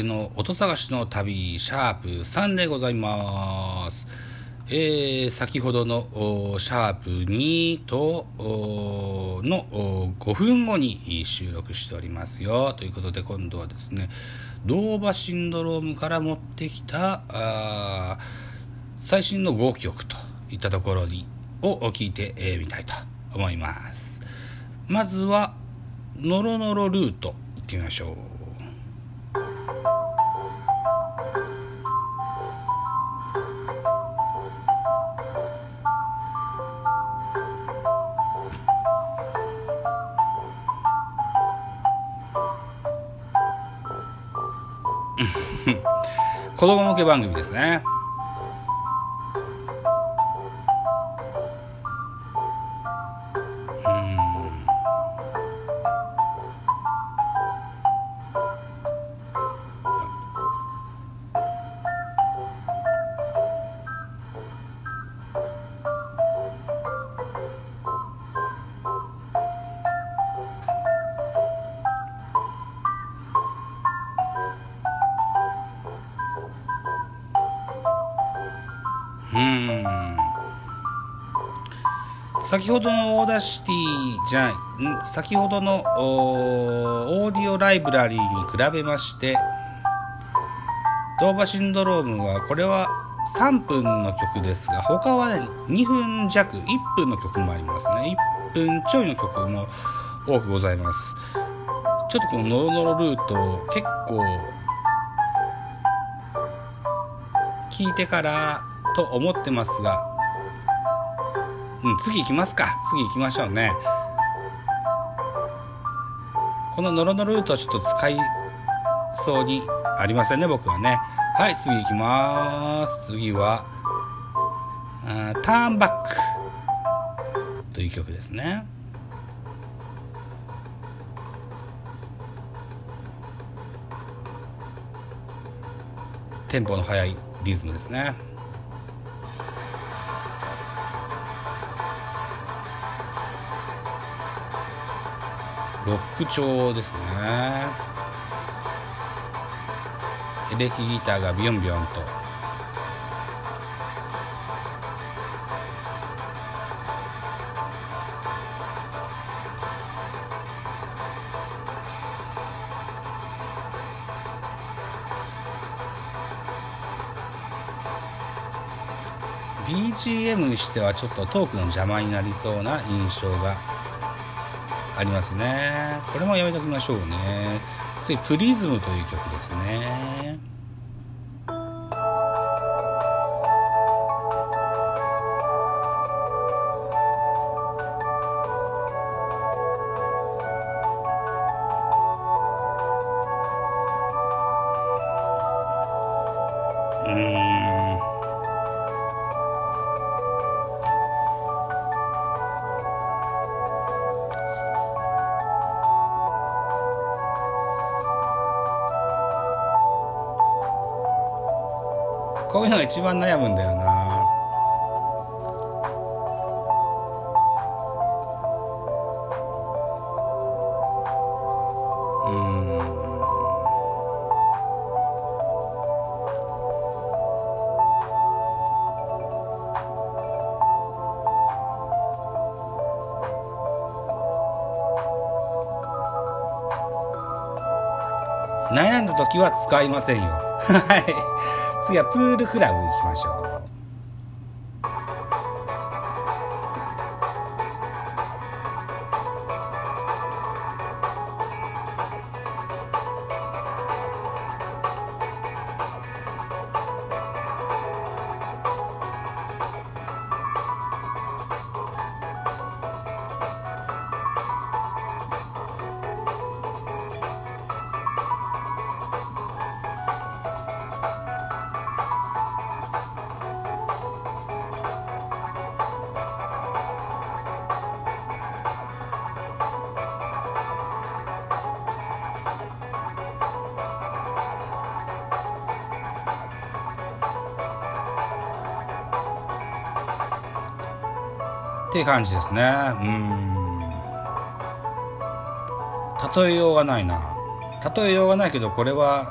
俺の音探しの旅、シャープ3でございます。えー、先ほどのシャープ2との5分後に収録しておりますよ。ということで今度はですね、ドーバシンドロームから持ってきた最新の5曲といったところにを聞いてみ、えーみたいと思います。まずは、ノロノロルート行ってみましょう。子供向け番組ですね。先ほどのオーダーシティじゃない先ほどのオーディオライブラリーに比べましてドーバシンドロームはこれは3分の曲ですが他はね2分弱1分の曲もありますね。1分ちょいの曲も多くございます。ちょっとこのノロノロルート結構聞いてからと思ってますが、うん、次行きますか。次行きましょうね。このノロノロルートはちょっと使いそうにありませんね僕はね。はい次行きます。次はーターンバックという曲ですね。テンポの速いリズムですね。ロック調ですね。エレキギターがビヨンビヨンと。BGM にしてはちょっとトークの邪魔になりそうな印象が。ありますね。これもやめときましょうね。次プリズムという曲ですね。こういうのが一番悩むんだよな。悩んだ時は使いませんよ。はい。次はプールクラブ行きましょう。て感じですね。うん。例えようがないな。例えようがないけどこれは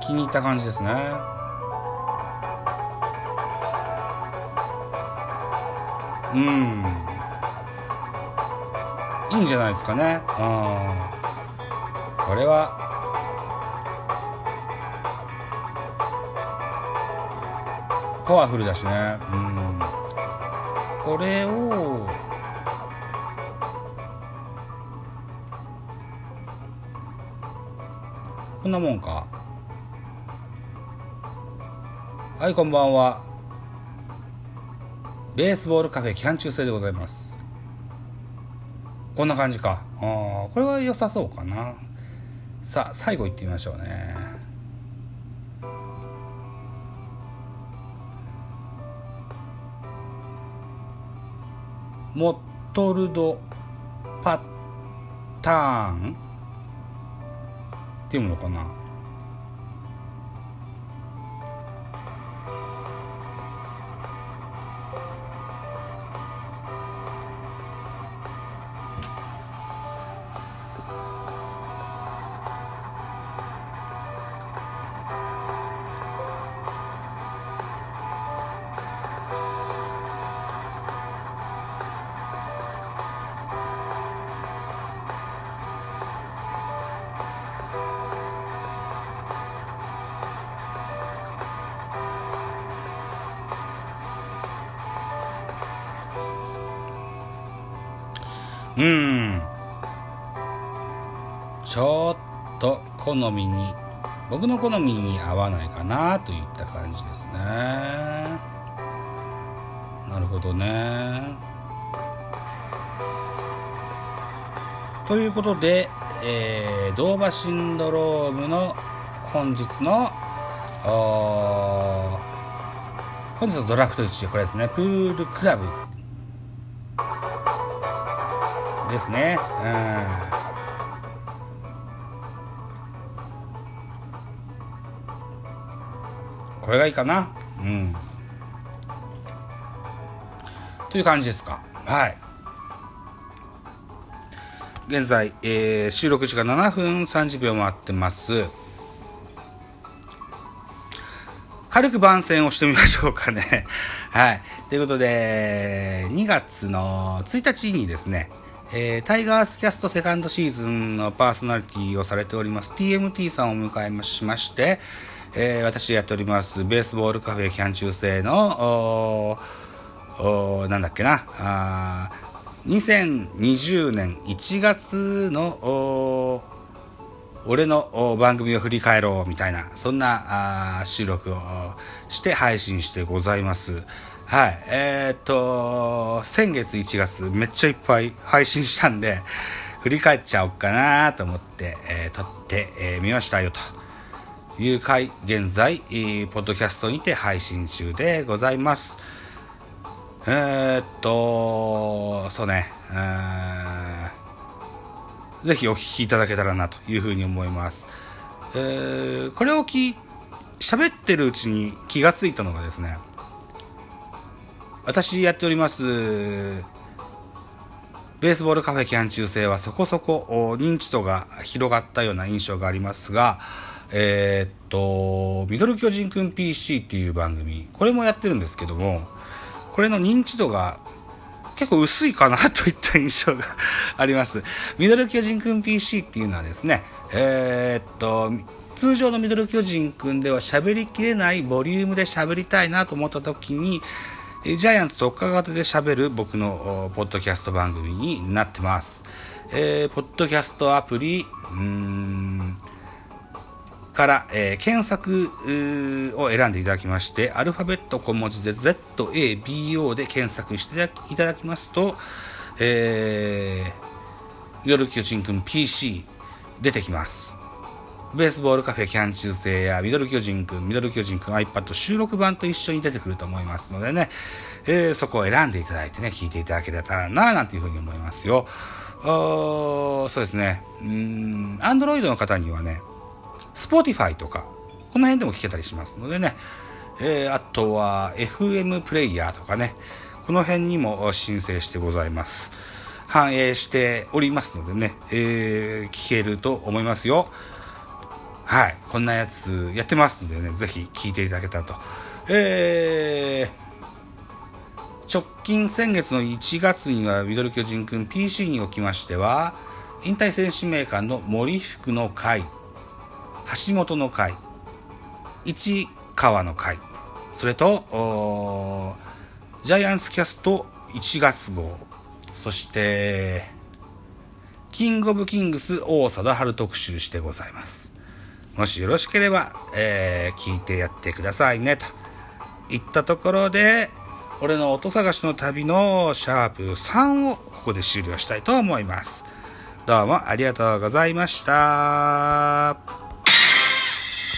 気に入った感じですね。うん。いいんじゃないですかね。うん。これは。パワフルだしね。うん。これをこんなもんか。はいこんばんは。ベースボールカフェキャン中制でございます。こんな感じか。あこれは良さそうかな。さあ最後いってみましょうね。モットルドパターンっていうのかな。うんちょっと好みに僕の好みに合わないかなといった感じですね。なるほどね。ということで、えー、ドーバシンドロームの本日の本日のドラフト1位これですね。プールクラブ。ですね。うん。これがいいかな。うん。という感じですか。はい。現在、えー、収録時間7分30秒回ってます。軽く番宣をしてみましょうかね。はい。ということで、2月の1日にですね、えー、タイガースキャストセカンドシーズンのパーソナリティをされております。TMT さんを迎えしまして、えー、私やっております。ベースボールカフェキャン中世のおなんだっけな。あ2020年1月の俺の番組を振り返ろうみたいなそんな収録をして配信してございます。はい。えー、っと、先月1月めっちゃいっぱい配信したんで、振り返っちゃおうかなと思って、えー、撮ってみ、えー、ましたよという回、現在、ポッドキャストにて配信中でございます。えー、っと、そうね、ぜひお聞きいただけたらなというふうに思います。えー、これを聞喋ってるうちに気がついたのがですね、私やっておりますベースボールカフェキャン中制はそこそこ認知度が広がったような印象がありますが、えー、っと、ミドル巨人くん PC っていう番組、これもやってるんですけども、これの認知度が結構薄いかなといった印象があります。ミドル巨人くん PC っていうのはですね、えー、っと、通常のミドル巨人くんでは喋りきれないボリュームで喋りたいなと思った時に、ジャイアンツ特化型で喋る僕のポッドキャスト番組になってます。えー、ポッドキャストアプリ、から、えー、検索を選んでいただきまして、アルファベット小文字で ZABO で検索していただきますと、えー、夜巨人くん PC 出てきます。ベースボールカフェキャン中世やミドル巨人くん、ミドル巨人くん iPad 収録版と一緒に出てくると思いますのでね、えー、そこを選んでいただいてね、聞いていただければな、なんていうふうに思いますよ。そうですね。うん、Android の方にはね、Spotify とか、この辺でも聞けたりしますのでね、えー、あとは FM プレイヤーとかね、この辺にも申請してございます。反映しておりますのでね、えー、聞けると思いますよ。はい。こんなやつやってますんでね、ぜひ聞いていただけたらと。えー、直近先月の1月にはミドル巨人くん PC におきましては、引退選手名鑑の森福の会、橋本の会、市川の会、それと、ジャイアンツキャスト1月号、そして、キングオブキングス大貞治特集してございます。もしよろしければ、えー、聞いてやってくださいね、と言ったところで、俺の音探しの旅のシャープ3をここで終了したいと思います。どうもありがとうございました。